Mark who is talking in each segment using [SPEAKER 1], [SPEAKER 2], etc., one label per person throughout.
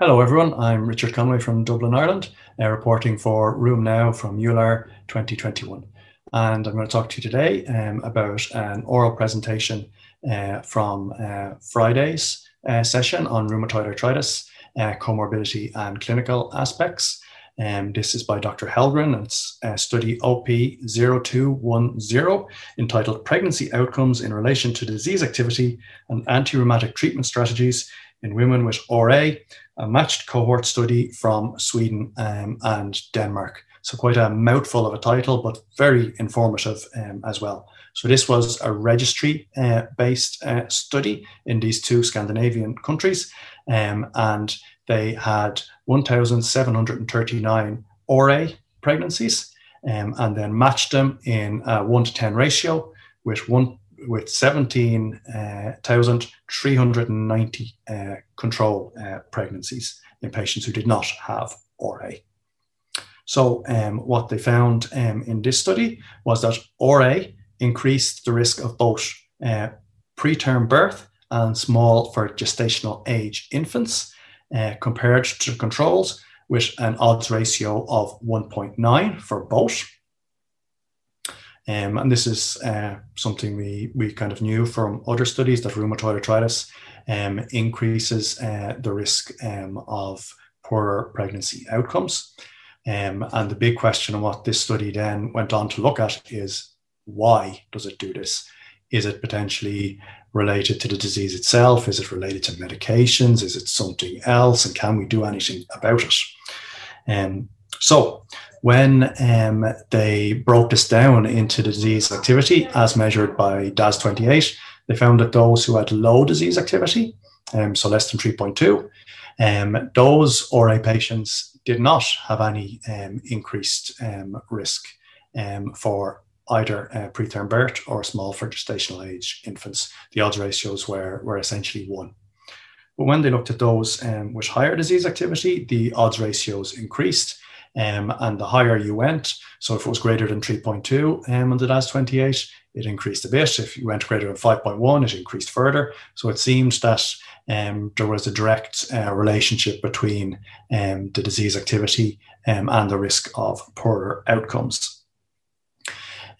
[SPEAKER 1] Hello, everyone. I'm Richard Conway from Dublin, Ireland, uh, reporting for RheumNow from EULAR 2021. And I'm going to talk to you today um, about an oral presentation uh, from uh, Friday's uh, session on rheumatoid arthritis, uh, comorbidity, and clinical aspects. Um, this is by Dr. Hellgren. It's study OP0210 entitled Pregnancy Outcomes in Relation to Disease Activity and Anti Rheumatic Treatment Strategies in Women with RA a matched cohort study from Sweden um, and Denmark. So, quite a mouthful of a title, but very informative um, as well. So, this was a registry uh, based uh, study in these two Scandinavian countries, um, and they had 1,739 RA pregnancies um, and then matched them in a 1 to 10 ratio with one with 17,390 uh, uh, control uh, pregnancies in patients who did not have RA. So, um, what they found um, in this study was that RA increased the risk of both uh, preterm birth and small for gestational age infants uh, compared to controls with an odds ratio of 1.9 for both um, and this is uh, something we, we kind of knew from other studies that rheumatoid arthritis um, increases uh, the risk um, of poorer pregnancy outcomes. Um, and the big question on what this study then went on to look at is why does it do this? Is it potentially related to the disease itself? Is it related to medications? Is it something else? And can we do anything about it? Um, so, when um, they broke this down into disease activity as measured by DAS28, they found that those who had low disease activity, um, so less than 3.2, um, those RA patients did not have any um, increased um, risk um, for either uh, preterm birth or small for gestational age infants. The odds ratios were, were essentially one. But when they looked at those with higher disease activity, the odds ratios increased um, and the higher you went, so if it was greater than 3.2 um, on the DAS28, it increased a bit. If you went greater than 5.1, it increased further. So it seems that um, there was a direct uh, relationship between um, the disease activity um, and the risk of poorer outcomes.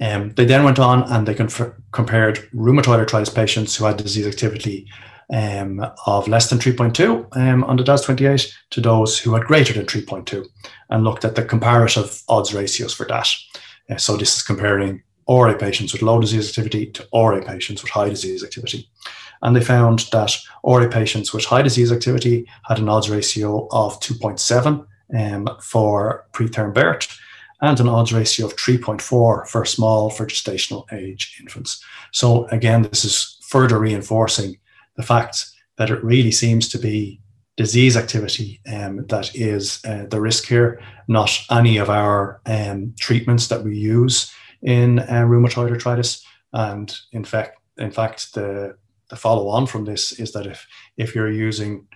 [SPEAKER 1] Um, they then went on and they compared rheumatoid arthritis patients who had disease activity um, of less than 3.2 um, on the DAS28 to those who had greater than 3.2 and looked at the comparative odds ratios for that. Uh, so this is comparing RA patients with low disease activity to RA patients with high disease activity. And they found that RA patients with high disease activity had an odds ratio of 2.7 um, for preterm birth and an odds ratio of 3.4 for small for gestational age infants. So again, this is further reinforcing the fact that it really seems to be disease activity um, that is uh, the risk here, not any of our um, treatments that we use in uh, rheumatoid arthritis. And in fact, in fact, the the follow on from this is that if if you're using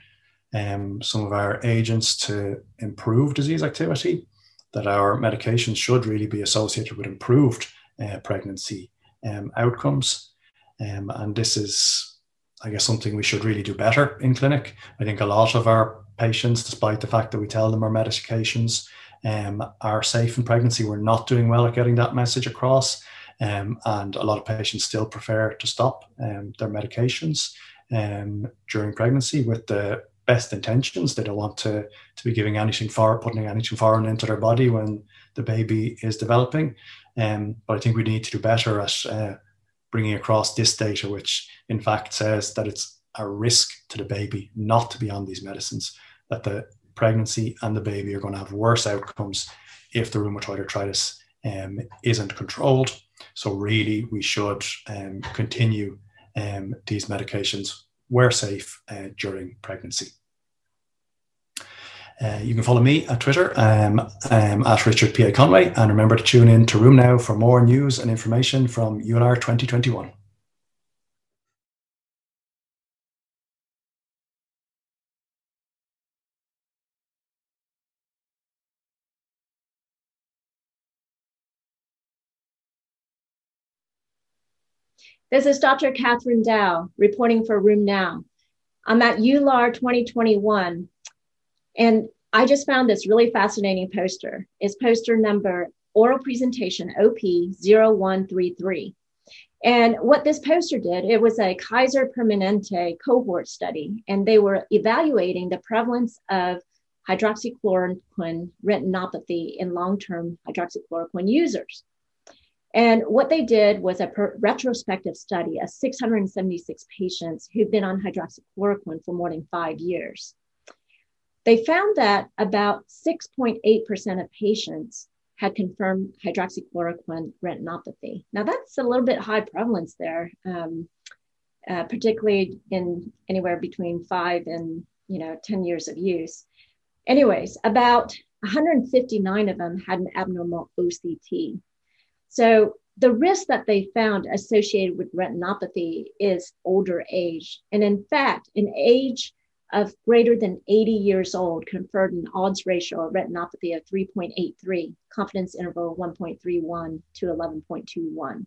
[SPEAKER 1] um, some of our agents to improve disease activity, that our medications should really be associated with improved uh, pregnancy um, outcomes. Um, and this is I guess something we should really do better in clinic. I think a lot of our patients, despite the fact that we tell them our medications um, are safe in pregnancy, we're not doing well at getting that message across. Um, and a lot of patients still prefer to stop um, their medications um, during pregnancy with the best intentions. They don't want to, to be giving anything for putting anything foreign into their body when the baby is developing. Um, but I think we need to do better at uh, bringing across this data, which in fact says that it's a risk to the baby not to be on these medicines, that the pregnancy and the baby are going to have worse outcomes if the rheumatoid arthritis um, isn't controlled. So, really, we should um, continue um, these medications where safe uh, during pregnancy. Uh, you can follow me at Twitter um, um, at Richard P.A. Conway and remember to tune in to RheumNow for more news and information from EULAR 2021.
[SPEAKER 2] This is Dr. Kathryn Dao reporting for RheumNow. I'm at EULAR 2021 And I just found this really fascinating poster. It's poster number oral presentation OP0133. And what this poster did, it was a Kaiser Permanente cohort study, and they were evaluating the prevalence of hydroxychloroquine retinopathy in long term hydroxychloroquine users. And what they did was a per- retrospective study of 676 patients who've been on hydroxychloroquine for more than five years. They found that about 6.8% of patients had confirmed hydroxychloroquine retinopathy. Now, that's a little bit high prevalence there, um, uh, particularly in anywhere between five and you know 10 years of use. Anyways, about 159 of them had an abnormal OCT. So the risk that they found associated with retinopathy is older age. And in fact, an age of greater than 80 years old conferred an odds ratio of retinopathy of 3.83, confidence interval 1.31 to 11.21.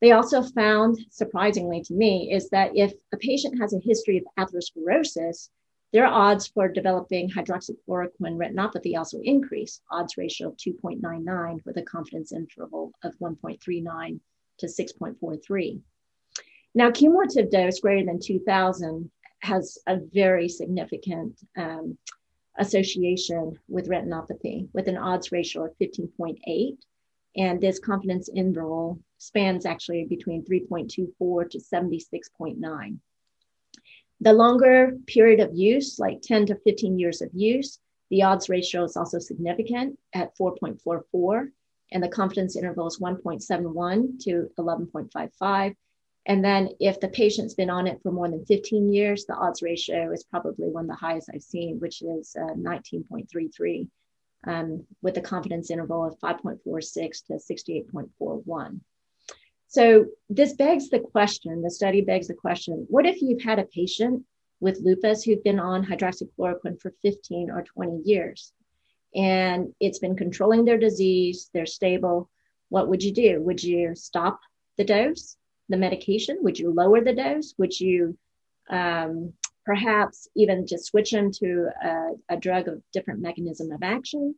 [SPEAKER 2] They also found, surprisingly to me, is that if a patient has a history of atherosclerosis, their odds for developing hydroxychloroquine retinopathy also increase, odds ratio of 2.99 with a confidence interval of 1.39 to 6.43. Now, cumulative dose greater than 2000 has a very significant um, association with retinopathy with an odds ratio of 15.8. And this confidence interval spans actually between 3.24 to 76.9. The longer period of use, like 10 to 15 years of use, the odds ratio is also significant at 4.44, and the confidence interval is 1.71 to 11.55. And then if the patient's been on it for more than 15 years, the odds ratio is probably one of the highest I've seen, which is uh, 19.33, um, with a confidence interval of 5.46 to 68.41. So this begs the question, the study begs the question, what if you've had a patient with lupus who've been on hydroxychloroquine for 15 or 20 years and it's been controlling their disease, they're stable, what would you do? Would you stop the dose, the medication? Would you lower the dose? Would you um, perhaps even just switch them to a, a drug of different mechanism of action?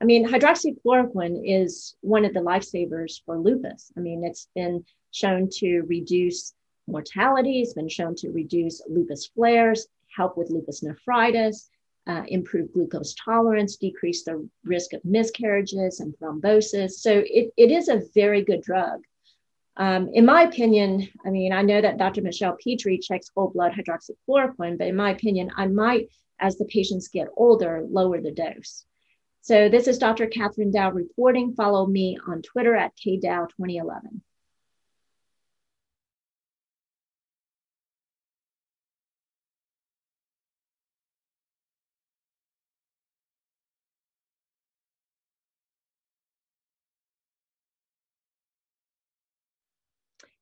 [SPEAKER 2] I mean, hydroxychloroquine is one of the lifesavers for lupus. I mean, it's been shown to reduce mortality, it's been shown to reduce lupus flares, help with lupus nephritis, uh, improve glucose tolerance, decrease the risk of miscarriages and thrombosis. So it, it is a very good drug. Um, in my opinion, I mean, I know that Dr. Michelle Petri checks whole blood hydroxychloroquine, but in my opinion, I might, as the patients get older, lower the dose. So this is Dr. Kathryn Dao reporting. Follow me on Twitter at KDow2011.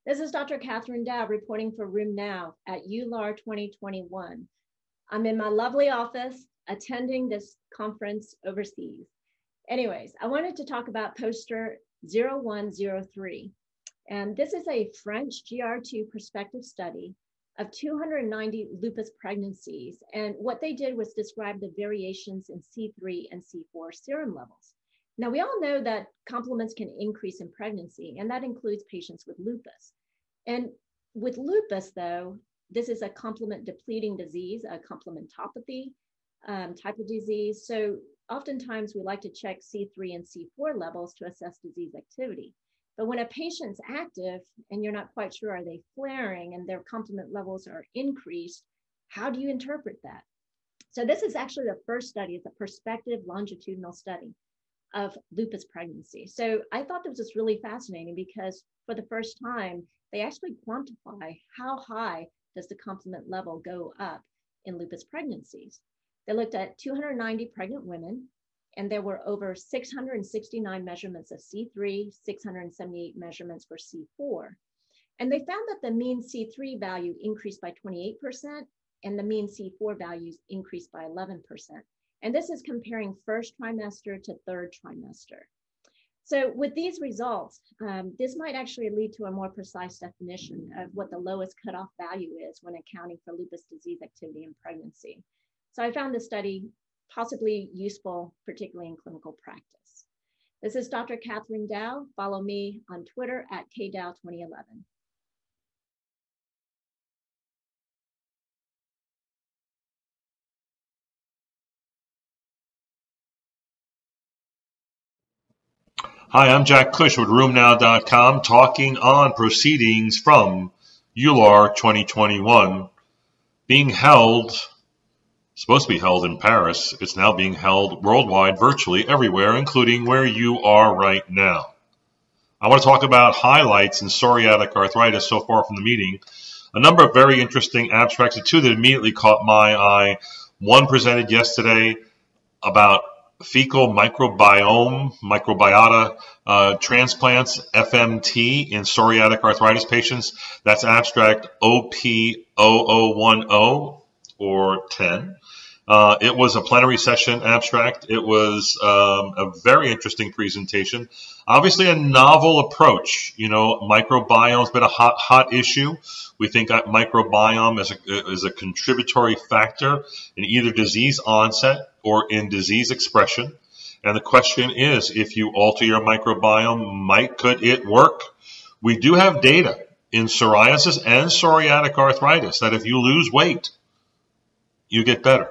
[SPEAKER 2] This is Dr. Kathryn Dao reporting for RheumNow at EULAR 2021. I'm in my lovely office attending this conference overseas. Anyways, I wanted to talk about poster 0103. And this is a French GR2 prospective study of 290 lupus pregnancies. And what they did was describe the variations in C3 and C4 serum levels. Now, we all know that complements can increase in pregnancy, and that includes patients with lupus. And with lupus, though, this is a complement depleting disease, a complementopathy um, type of disease. So oftentimes we like to check C3 and C4 levels to assess disease activity. But when a patient's active and you're not quite sure, are they flaring and their complement levels are increased, how do you interpret that? So this is actually the first study, it's a prospective longitudinal study of lupus pregnancy. So I thought this was really fascinating because for the first time, they actually quantify how high does the complement level go up in lupus pregnancies. They looked at 290 pregnant women, and there were over 669 measurements of C3, 678 measurements for C4. And they found that the mean C3 value increased by 28%, and the mean C4 values increased by 11%. And this is comparing first trimester to third trimester. So with these results, um, this might actually lead to a more precise definition of what the lowest cutoff value is when accounting for lupus disease activity in pregnancy. So I found this study possibly useful, particularly in clinical practice. This is Dr. Kathryn Dao. Follow me on Twitter at KDow2011.
[SPEAKER 3] Hi, I'm Jack Cush with RheumNow.com talking on proceedings from EULAR 2021 being held, supposed to be held in Paris. It's now being held worldwide, virtually everywhere, including where you are right now. I want to talk about highlights in psoriatic arthritis so far from the meeting. A number of very interesting abstracts, two that immediately caught my eye. One presented yesterday about fecal microbiome, microbiota uh, transplants, FMT, in psoriatic arthritis patients. That's abstract OP0010 or 10. Uh, it was a plenary session abstract. It was um, a very interesting presentation. Obviously, a novel approach. You know, microbiome's been a hot, hot issue. We think microbiome is a, is a contributory factor in either disease onset or in disease expression. And the question is, if you alter your microbiome, might could it work? We do have data in psoriasis and psoriatic arthritis that if you lose weight, you get better,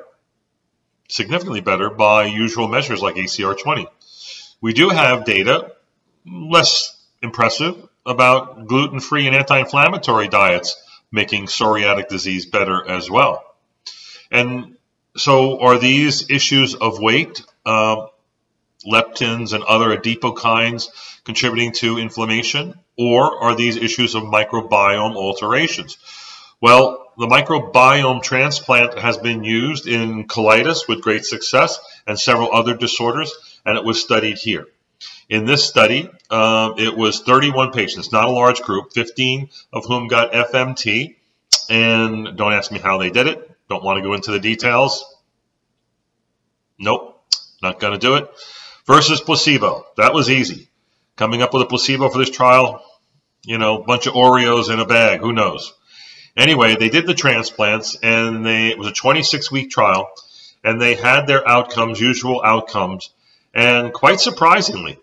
[SPEAKER 3] significantly better by usual measures like ACR20. We do have data, less impressive, about gluten-free and anti-inflammatory diets making psoriatic disease better as well. And so are these issues of weight, uh, leptins and other adipokines contributing to inflammation, or are these issues of microbiome alterations? Well, the microbiome transplant has been used in colitis with great success and several other disorders, and it was studied here. In this study, uh, it was 31 patients, not a large group, 15 of whom got FMT. And don't ask me how they did it. Don't want to go into the details. Nope, not going to do it. Versus placebo. That was easy. Coming up with a placebo for this trial, you know, a bunch of Oreos in a bag. Who knows? Anyway, they did the transplants, and they, it was a 26 week trial, and they had their outcomes, usual outcomes. And quite surprisingly,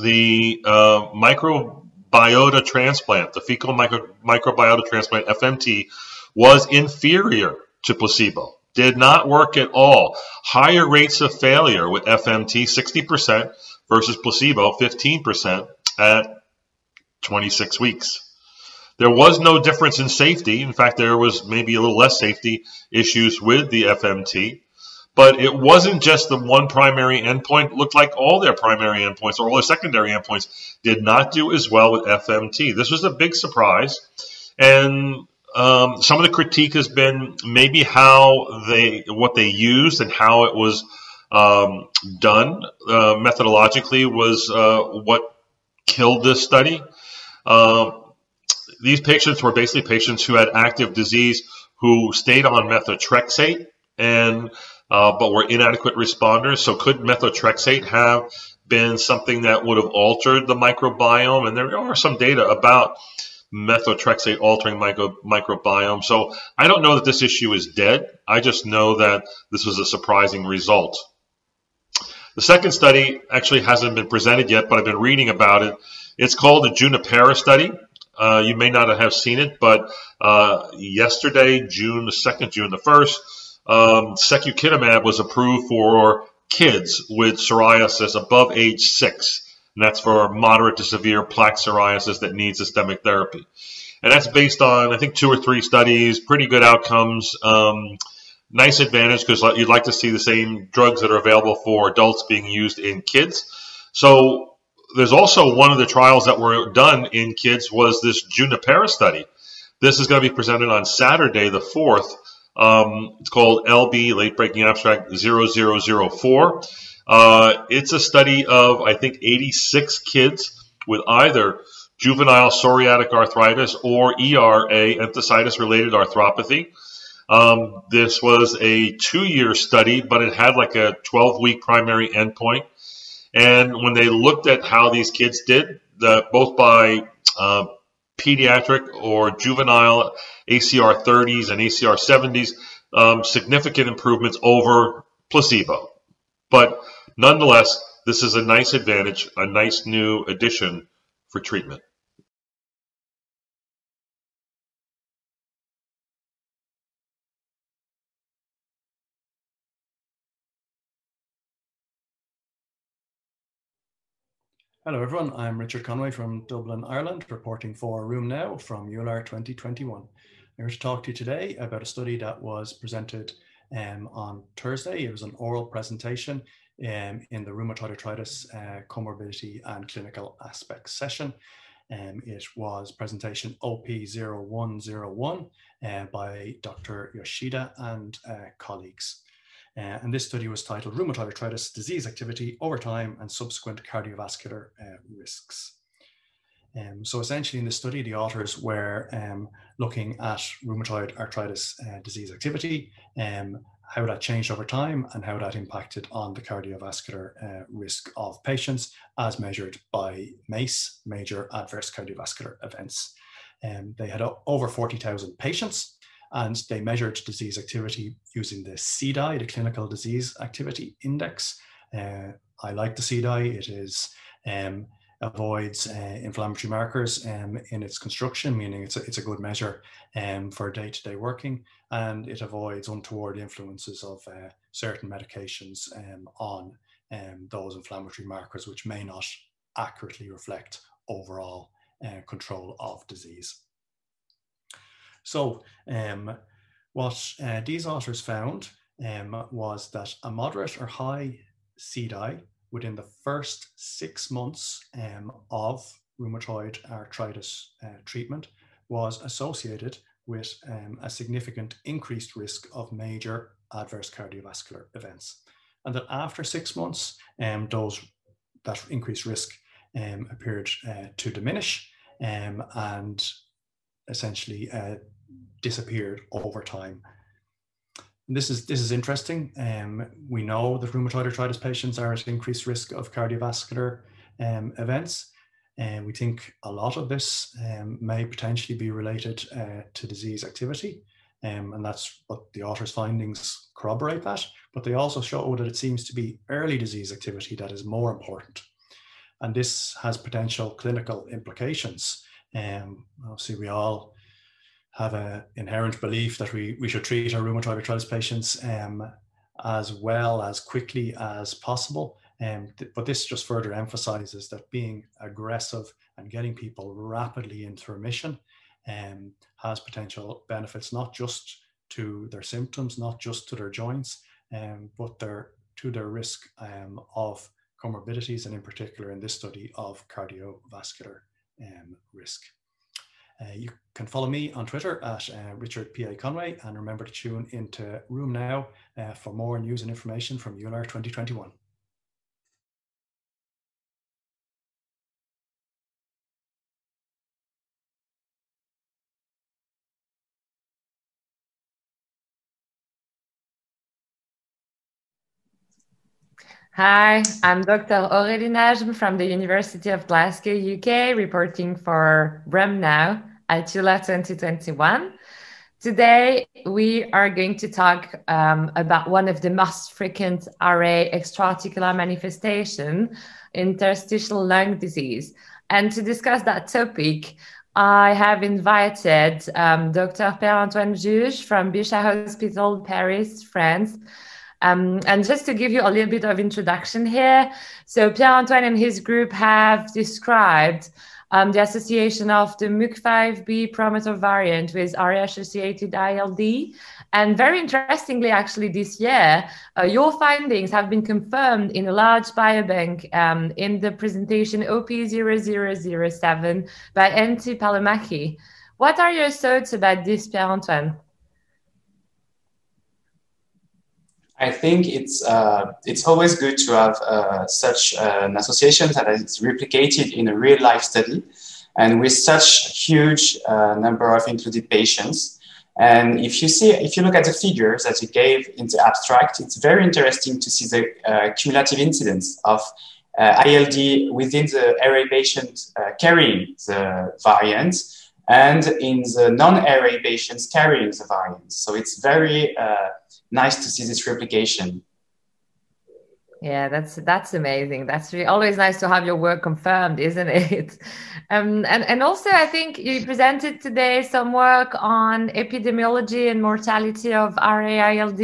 [SPEAKER 3] the uh, microbiota transplant, the fecal micro, microbiota transplant, FMT, was inferior to placebo. Did not work at all. Higher rates of failure with FMT, 60% versus placebo, 15% at 26 weeks. There was no difference in safety. In fact, there was maybe a little less safety issues with the FMT. But it wasn't just the one primary endpoint. It looked like all their primary endpoints or all their secondary endpoints did not do as well with FMT. This was a big surprise. And um, some of the critique has been maybe how they what they used and how it was um, done uh, methodologically was uh, what killed this study. Uh, these patients were basically patients who had active disease who stayed on methotrexate and uh, but were inadequate responders. So could methotrexate have been something that would have altered the microbiome? And there are some data about methotrexate altering micro, microbiome. So I don't know that this issue is dead. I just know that this was a surprising result. The second study actually hasn't been presented yet, but I've been reading about it. It's called the Junipera study. Uh, you may not have seen it, but uh, yesterday, June the 2nd, June the 1st, um, secukinumab was approved for kids with psoriasis above age 6 and that's for moderate to severe plaque psoriasis that needs systemic therapy. And that's based on, I think, two or three studies, pretty good outcomes. Um, nice advantage because you'd like to see the same drugs that are available for adults being used in kids. So there's also one of the trials that were done in kids was this Junipera study. This is going to be presented on Saturday, the 4th. Um, it's called LB, late breaking abstract 0004. Uh, it's a study of, I think, 86 kids with either juvenile psoriatic arthritis or ERA, enthesitis related arthropathy. Um, this was a two year study, but it had like a 12 week primary endpoint. And when they looked at how these kids did, the, both by uh, pediatric or juvenile ACR 30s and ACR 70s, um, significant improvements over placebo. But nonetheless, this is a nice advantage, a nice new addition for treatment.
[SPEAKER 1] Hello everyone, I'm Richard Conway from Dublin, Ireland, reporting for RheumNow from EULAR 2021. I'm here to talk to you today about a study that was presented um, on Thursday. It was an oral presentation um, in the rheumatoid arthritis uh, comorbidity and clinical aspects session. Um, it was presentation OP0101 uh, by Dr. Yoshida and uh, colleagues. Uh, and this study was titled Rheumatoid Arthritis Disease Activity Over Time and Subsequent Cardiovascular uh, Risks. Um, so essentially in this study, the authors were um, looking at rheumatoid arthritis uh, disease activity, um, how that changed over time and how that impacted on the cardiovascular uh, risk of patients as measured by MACE, major adverse cardiovascular events. Um, they had over 40,000 patients and they measured disease activity using the CDAI, the Clinical Disease Activity Index. Uh, I like the CDAI. It is um, avoids uh, inflammatory markers um, in its construction, meaning it's a, it's a good measure um, for day-to-day working, and it avoids untoward influences of uh, certain medications um, on um, those inflammatory markers, which may not accurately reflect overall uh, control of disease. So um, what uh, these authors found um, was that a moderate or high CDAI within the first six months um, of rheumatoid arthritis uh, treatment was associated with um, a significant increased risk of major adverse cardiovascular events. And that after six months, um, those that increased risk um, appeared uh, to diminish um, and essentially uh, disappeared over time this is this is interesting. Um, we know that rheumatoid arthritis patients are at increased risk of cardiovascular um, events, and we think a lot of this um, may potentially be related uh, to disease activity, um, and that's what the author's findings corroborate that. But they also show that it seems to be early disease activity that is more important, and this has potential clinical implications. Um, obviously, we all have an inherent belief that we, we should treat our rheumatoid arthritis patients um, as well as quickly as possible. Um, th- but this just further emphasizes that being aggressive and getting people rapidly into remission um, has potential benefits, not just to their symptoms, not just to their joints, um, but their, to their risk um, of comorbidities, and in particular in this study of cardiovascular um, risk. Uh, you can follow me on Twitter at uh, Richard P.A. Conway and remember to tune into RheumNow uh, for more news and information from EULAR 2021.
[SPEAKER 4] Hi, I'm Dr. Aurélie Najm from the University of Glasgow, UK, reporting for RheumNow at EULAR 2021. Today, we are going to talk um, about one of the most frequent RA extraarticular manifestation, interstitial lung disease. And to discuss that topic, I have invited um, Dr. Pierre-Antoine Juge from Bichat Hospital, Paris, France, um, and just to give you a little bit of introduction here, so Pierre-Antoine and his group have described um, the association of the MUC5B promoter variant with RA-associated ILD. And very interestingly, actually, this year, uh, your findings have been confirmed in a large biobank um, in the presentation OP0007 by Antti Palomäki. What are your thoughts about this, Pierre-Antoine?
[SPEAKER 5] I think it's uh, it's always good to have uh, such an association that is replicated in a real life study, and with such a huge uh, number of included patients. And if you see, if you look at the figures that you gave in the abstract, it's very interesting to see the uh, cumulative incidence of uh, ILD within the RA patient uh, carrying the variant and in the non-RA patients carrying the variant. So it's very nice to see this replication.
[SPEAKER 4] Yeah, that's that's amazing. That's really always nice to have your work confirmed, isn't it? Um, and and also, I think you presented today some work on epidemiology and mortality of RA-ILD,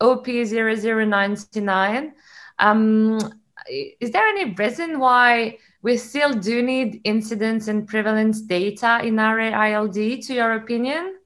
[SPEAKER 4] OP0099. Um, is there any reason why we still do need incidence and prevalence data in RA-ILD, to your opinion?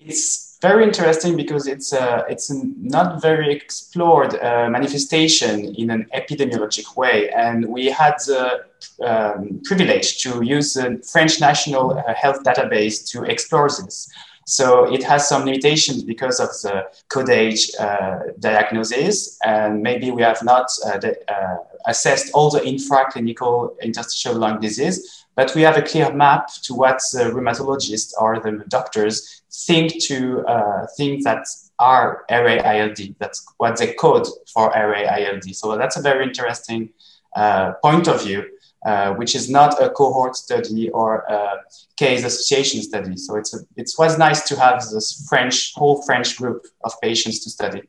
[SPEAKER 5] It's very interesting because it's a, it's a not very explored uh, manifestation in an epidemiologic way. And we had the um, privilege to use the French National uh, Health Database to explore this. So it has some limitations because of the code age uh, diagnosis, and maybe we have not uh, the, uh, assessed all the infraclinical interstitial lung disease, but we have a clear map to what the rheumatologists or the doctors think to uh, things that are RA-ILD. That's what they code for RA-ILD. So that's a very interesting uh, point of view, uh, which is not a cohort study or a case association study. So it's a, it was nice to have this French whole French group of patients to study.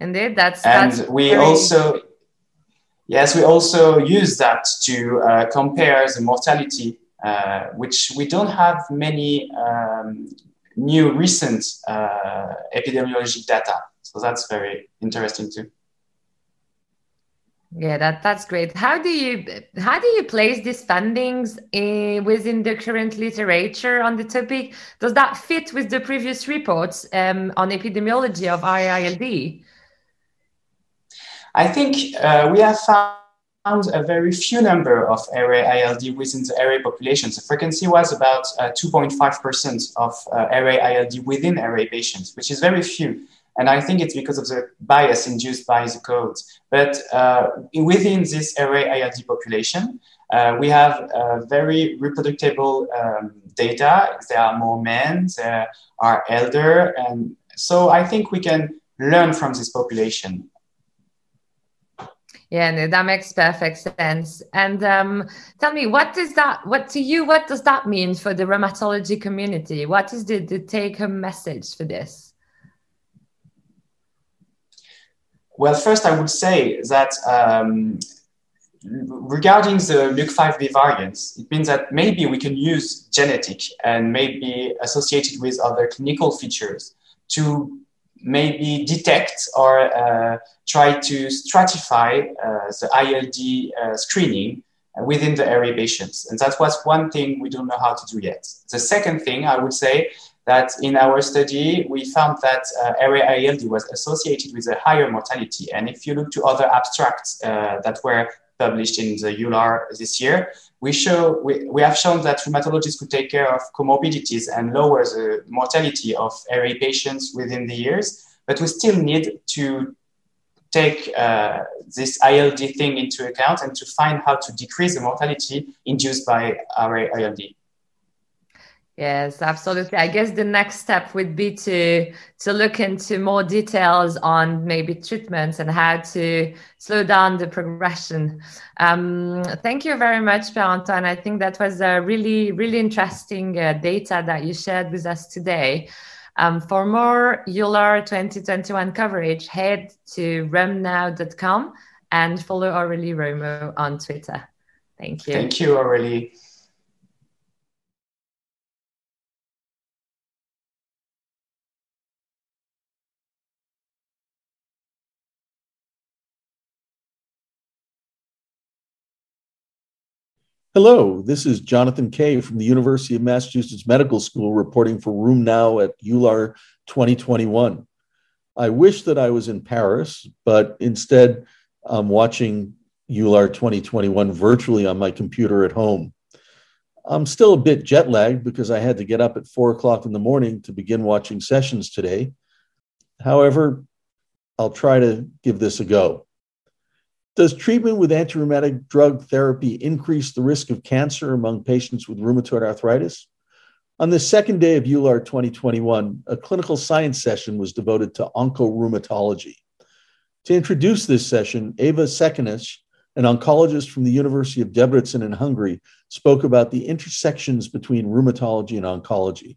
[SPEAKER 4] Indeed, that's
[SPEAKER 5] and
[SPEAKER 4] that's
[SPEAKER 5] we
[SPEAKER 4] very...
[SPEAKER 5] also yes we also use that to uh, compare the mortality uh, which we don't have many um, new recent uh, epidemiologic data. So that's very interesting too.
[SPEAKER 4] Yeah, that that's great. How do you how do you place these findings in, within the current literature on the topic? Does that fit with the previous reports um, on epidemiology of RA-ILD?
[SPEAKER 5] I think uh, we have found a very few number of RA-ILD within the RA population. The frequency was about 2.5% uh, of uh, RA-ILD within RA patients, which is very few. And I think it's because of the bias induced by the codes. But uh, within this RA-ILD population, uh, we have uh, very reproducible um, data. There are more men, there are elder. And so I think we can learn from this population.
[SPEAKER 4] Yeah, no, that makes perfect sense. And um, tell me, what does that, what to you, what does that mean for the rheumatology community? What is the, the take home message for this?
[SPEAKER 5] Well, first, I would say that um, regarding the MUC5B variants, it means that maybe we can use genetic and maybe associated with other clinical features to maybe detect or uh, try to stratify uh, the ILD uh, screening within the RA patients. And that was one thing we don't know how to do yet. The second thing I would say that in our study, we found that uh, RA-ILD was associated with a higher mortality. And if you look to other abstracts uh, that were published in the EULAR this year, we, show, we, we have shown that rheumatologists could take care of comorbidities and lower the mortality of RA patients within the years, but we still need to take uh, this ILD thing into account and to find how to decrease the mortality induced by RA ILD.
[SPEAKER 4] Yes, absolutely. I guess the next step would be to to look into more details on maybe treatments and how to slow down the progression. Um, thank you very much, Pierre Antoine. I think that was a really really interesting uh, data that you shared with us today. Um, for more EULAR 2021 coverage, head to rheumnow.com and follow Aurélie Romo on Twitter. Thank you.
[SPEAKER 5] Thank you, Aurélie.
[SPEAKER 6] Hello, this is Jonathan Kay from the University of Massachusetts Medical School reporting for RheumNow at EULAR 2021. I wish that I was in Paris, but instead I'm watching EULAR 2021 virtually on my computer at home. I'm still a bit jet lagged because I had to get up at four o'clock in the morning to begin watching sessions today. However, I'll try to give this a go. Does treatment with antirheumatic drug therapy increase the risk of cancer among patients with rheumatoid arthritis? On the second day of EULAR 2021, a clinical science session was devoted to oncorheumatology. To introduce this session, Eva Szekanecz, an oncologist from the University of Debrecen in Hungary, spoke about the intersections between rheumatology and oncology.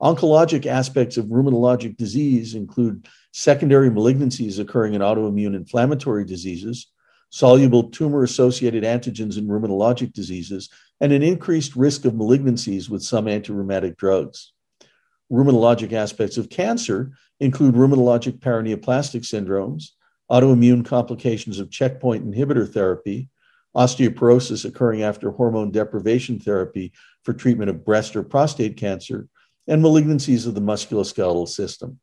[SPEAKER 6] Oncologic aspects of rheumatologic disease include secondary malignancies occurring in autoimmune inflammatory diseases, soluble tumor associated antigens in rheumatologic diseases, and an increased risk of malignancies with some anti rheumatic drugs. Rheumatologic aspects of cancer include rheumatologic paraneoplastic syndromes, autoimmune complications of checkpoint inhibitor therapy, osteoporosis occurring after hormone deprivation therapy for treatment of breast or prostate cancer, and malignancies of the musculoskeletal system.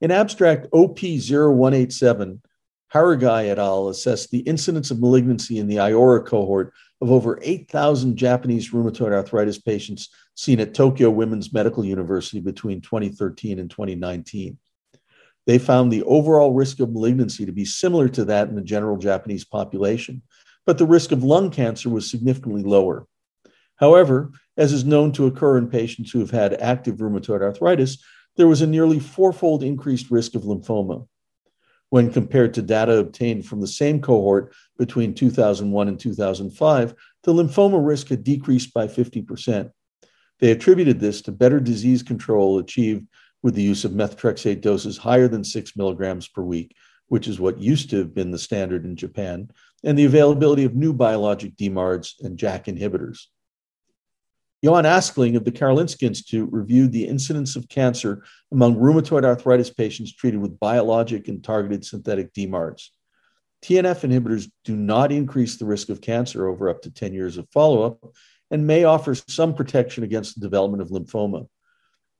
[SPEAKER 6] In abstract OP0187, Harigai et al. assessed the incidence of malignancy in the IORRA cohort of over 8,000 Japanese rheumatoid arthritis patients seen at Tokyo Women's Medical University between 2013 and 2019. They found the overall risk of malignancy to be similar to that in the general Japanese population, but the risk of lung cancer was significantly lower. However, as is known to occur in patients who have had active rheumatoid arthritis, there was a nearly fourfold increased risk of lymphoma. When compared to data obtained from the same cohort between 2001 and 2005, the lymphoma risk had decreased by 50%. They attributed this to better disease control achieved with the use of methotrexate doses higher than six milligrams per week, which is what used to have been the standard in Japan, and the availability of new biologic DMARDs and JAK inhibitors. Johan Askling of the Karolinska Institute reviewed the incidence of cancer among rheumatoid arthritis patients treated with biologic and targeted synthetic DMARDs. TNF inhibitors do not increase the risk of cancer over up to 10 years of follow up and may offer some protection against the development of lymphoma.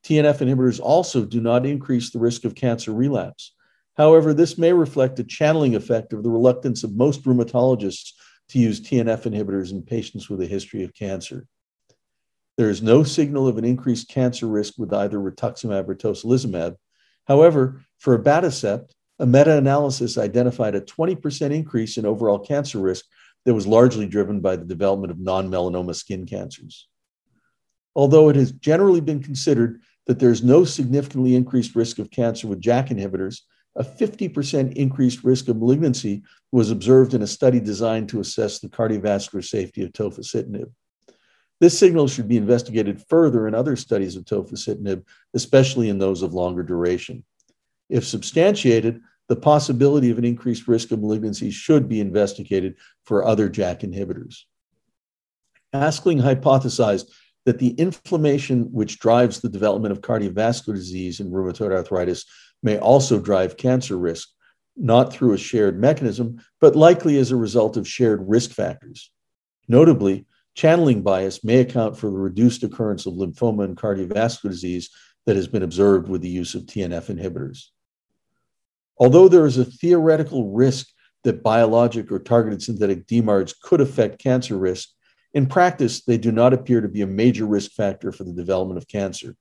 [SPEAKER 6] TNF inhibitors also do not increase the risk of cancer relapse. However, this may reflect a channeling effect of the reluctance of most rheumatologists to use TNF inhibitors in patients with a history of cancer. There is no signal of an increased cancer risk with either rituximab or tocilizumab. However, for abatacept, a meta analysis identified a 20% increase in overall cancer risk that was largely driven by the development of non melanoma skin cancers. Although it has generally been considered that there is no significantly increased risk of cancer with JAK inhibitors, a 50% increased risk of malignancy was observed in a study designed to assess the cardiovascular safety of tofacitinib. This signal should be investigated further in other studies of tofacitinib, especially in those of longer duration. If substantiated, the possibility of an increased risk of malignancy should be investigated for other JAK inhibitors. Askling hypothesized that the inflammation which drives the development of cardiovascular disease and rheumatoid arthritis may also drive cancer risk, not through a shared mechanism, but likely as a result of shared risk factors. Notably, Channeling bias may account for the reduced occurrence of lymphoma and cardiovascular disease that has been observed with the use of TNF inhibitors. Although there is a theoretical risk that biologic or targeted synthetic DMARDs could affect cancer risk, in practice, they do not appear to be a major risk factor for the development of cancer.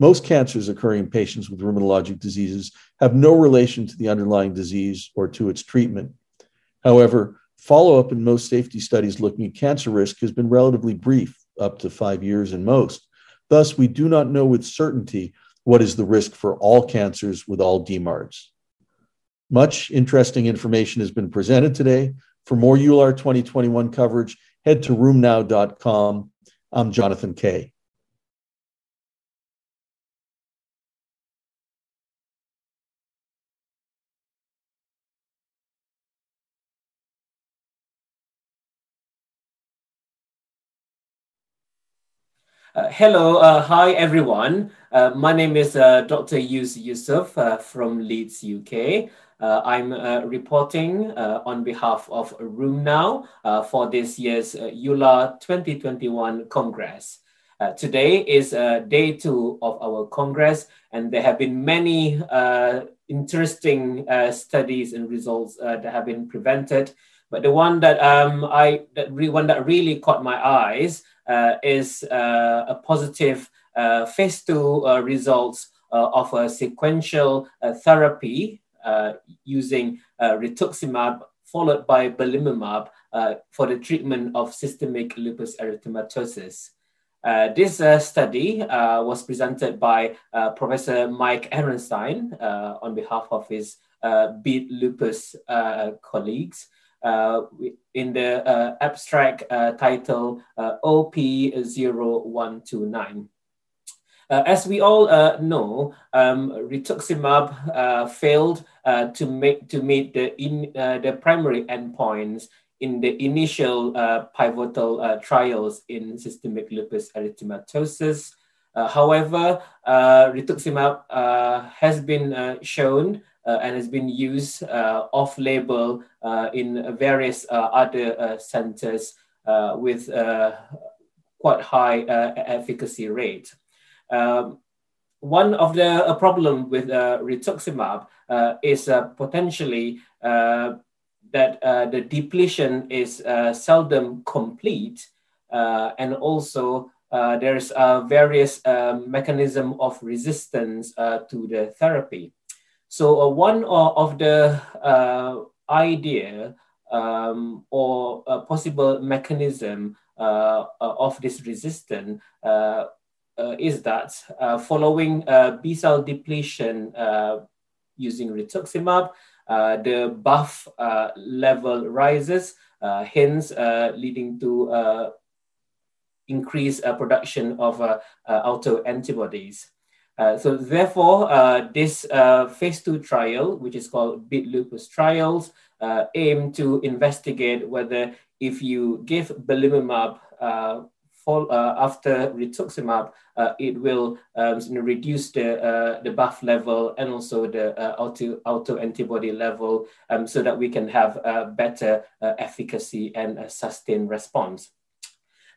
[SPEAKER 6] Most cancers occurring in patients with rheumatologic diseases have no relation to the underlying disease or to its treatment. However, Follow up in most safety studies looking at cancer risk has been relatively brief, up to five years in most. Thus, we do not know with certainty what is the risk for all cancers with all DMARDs. Much interesting information has been presented today. For more EULAR 2021 coverage, head to rheumnow.com. I'm Jonathan Kay.
[SPEAKER 7] Uh, hello, uh, hi everyone. Uh, my name is uh, Dr. Yus Yusof uh, from Leeds, UK. Uh, I'm reporting on behalf of RheumNow for this year's EULAR 2021 Congress. today is day two of our Congress, and there have been many interesting studies and results that have been presented. But the one that um, I, that re- one that really caught my eyes is uh, a positive uh, phase two results of a sequential therapy using rituximab followed by belimumab for the treatment of systemic lupus erythematosus. Uh, this uh, study uh, was presented by Professor Mike Ehrenstein on behalf of his Beat Lupus colleagues uh, in the uh, abstract uh, title OP0129. Uh, as we all uh, know, um, rituximab uh, failed uh, to make to meet the in uh, the primary endpoints in the initial uh, pivotal trials in systemic lupus erythematosus. however, rituximab has been shown and has been used off-label in various other centers with quite high efficacy rate. Um, one of the uh, problem with uh, rituximab uh, is uh, potentially uh, that uh, the depletion is seldom complete, and also there's various mechanism of resistance to the therapy. So uh, one uh, of the uh, idea um, or a possible mechanism of this resistance uh, is that uh, following uh, B cell depletion using rituximab, the BAFF level rises, hence leading to increased production of autoantibodies. Uh, so therefore, uh, this uh, phase two trial, which is called BEAT Lupus trials, aim to investigate whether if you give belimumab uh, after rituximab, uh, it will um, reduce the, uh, the BAFF level and also the auto, auto antibody level um, so that we can have better efficacy and a sustained response.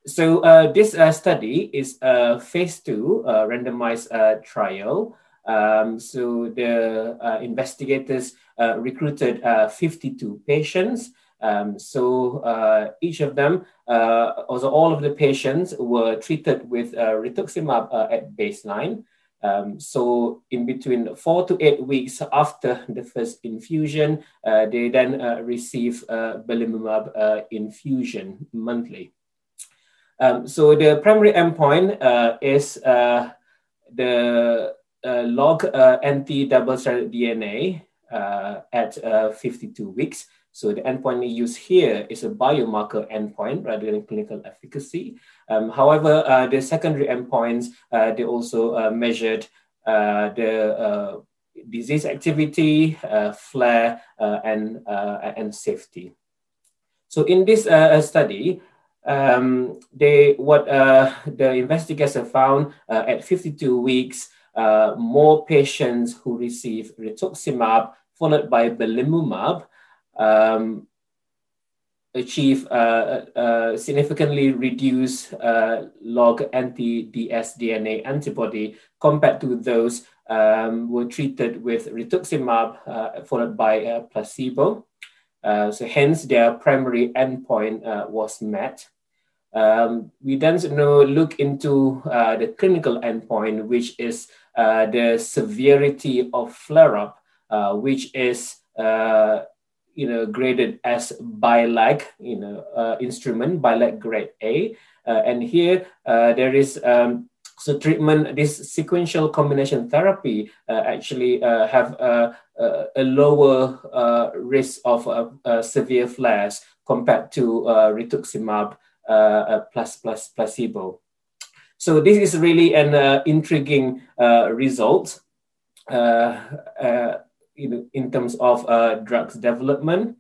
[SPEAKER 7] So uh, this uh, study is a phase two uh, randomized trial. Um, so the investigators recruited 52 patients um, so uh, each of them, uh, also all of the patients were treated with uh, rituximab uh, at baseline. Um, so in between four to eight weeks after the first infusion, uh, they then uh, receive belimumab infusion monthly. Um, so the primary endpoint is the log anti-double-stranded DNA at 52 weeks. So the endpoint used here is a biomarker endpoint rather than clinical efficacy. Um, however, uh, the secondary endpoints, uh, they also uh, measured uh, the uh, disease activity, uh, flare, and, and safety. So in this study, um, they what the investigators have found at 52 weeks, more patients who receive rituximab followed by belimumab um, achieve uh, uh, significantly reduced uh, log anti-dsDNA antibody compared to those um, were treated with rituximab uh, followed by placebo. Uh, so hence their primary endpoint uh, was met. Um, we then you know, look into the clinical endpoint, which is the severity of flare-up, which is you know, graded as BILAG, you know, uh, instrument, BILAG grade A. Uh, and here uh, there is, um, so treatment, this sequential combination therapy uh, actually uh, have a, a, lower uh, risk of severe flares compared to rituximab plus, plus placebo. So this is really an intriguing result in, in terms of uh, drugs development.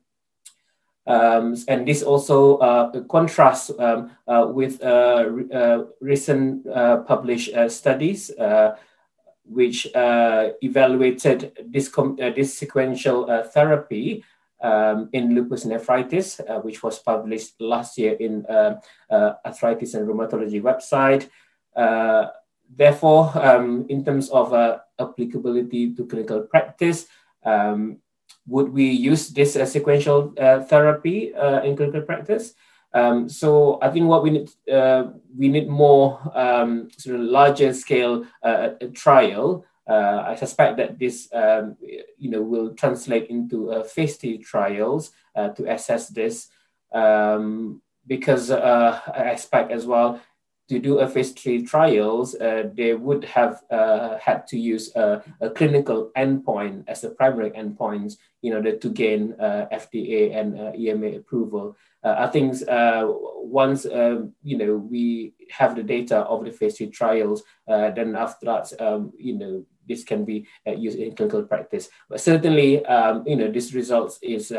[SPEAKER 7] Um, and this also uh, contrasts um, uh, with uh, re uh, recent uh, published studies which evaluated this, this sequential therapy um, in lupus nephritis, which was published last year in Arthritis and Rheumatology website. therefore, um, in terms of applicability to clinical practice, um, would we use this uh, sequential uh, therapy uh, in clinical practice? Um, so I think what we need uh, we need more um, sort of larger scale uh, trial. Uh, I suspect that this um, you know will translate into phase two trials to assess this um, because I expect as well to do a phase three trials, uh, they would have uh, had to use a, a, clinical endpoint as the primary endpoint in order to gain uh, FDA and uh, EMA approval. Uh, I think uh, once um, you know we have the data of the phase three trials, then after that, um, you know, this can be used in clinical practice. But certainly, um, you know, this results is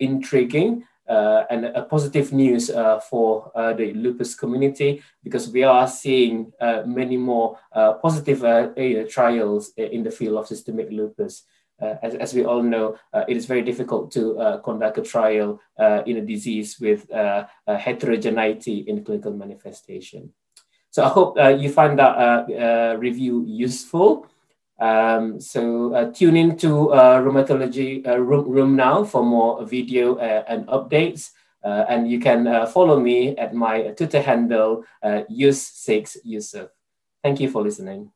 [SPEAKER 7] intriguing Uh, and a positive news uh, for uh, the lupus community because we are seeing uh, many more uh, positive uh, uh trials uh, in the field of systemic lupus. As, as, we all know, it is very difficult to conduct a trial in a disease with heterogeneity in clinical manifestation. So I hope you find that review useful. Um, so uh, tune in to uh, Rheumatology uh, room, room, Now for more video uh, and updates. Uh, and you can uh, follow me at my Twitter handle, Yuz6Yusof. Thank you for listening.